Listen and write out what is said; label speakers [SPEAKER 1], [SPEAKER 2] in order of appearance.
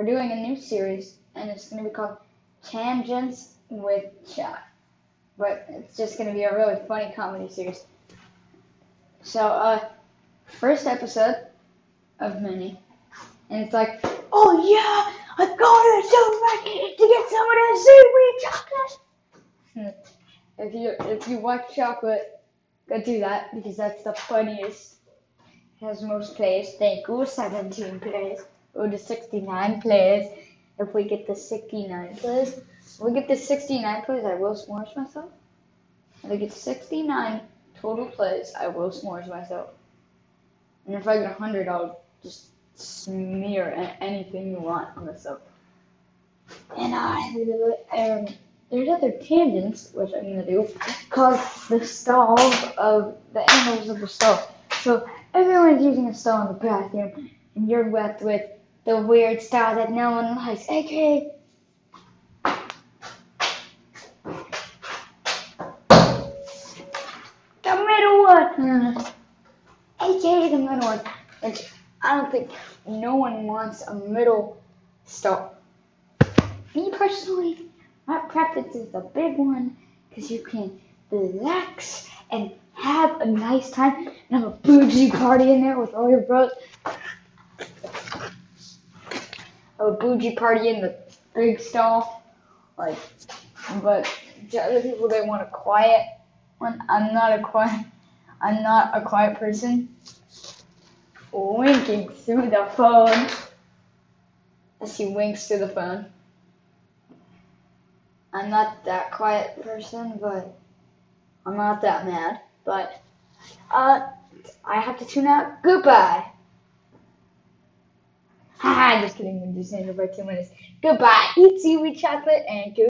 [SPEAKER 1] we're doing a new series, and it's going to be called Tangents with Chat. But it's just going to be a really funny comedy series. So, uh, first episode of many, and it's like, oh yeah, I got to the supermarket to get some of that seaweed chocolate. if you if you watch chocolate, go do that because that's the funniest. Has most plays. Thank you. 17 plays. Go the 69 plays. If we get the 69 plays, if we get the 69 plays, I will s'mores myself. If I get 69 total plays, I will s'mores myself. And if I get 100, I'll just smear anything you want on the soap. And I, um, there's other tangents, which I'm gonna do, called the stalls of the angles of the stall. So everyone's using a stall in the bathroom, and you're left with the weird style that no one likes, aka the middle one, hmm. aka the middle one. Which I don't think no one wants a middle stall. Me personally, my preference is the big one because you can relax and have a nice time and have a bougie party in there with all your bros. A bougie party in the big stall, like. But to other people, they want a quiet one. I'm not a quiet. I'm not a quiet person. Winking through the phone. As he winks through the phone. I'm not that quiet person, but I'm not that mad. But uh, I have to tune out. Goodbye. Haha, just kidding. I'm just for two minutes. Goodbye. Eat seaweed chocolate and go.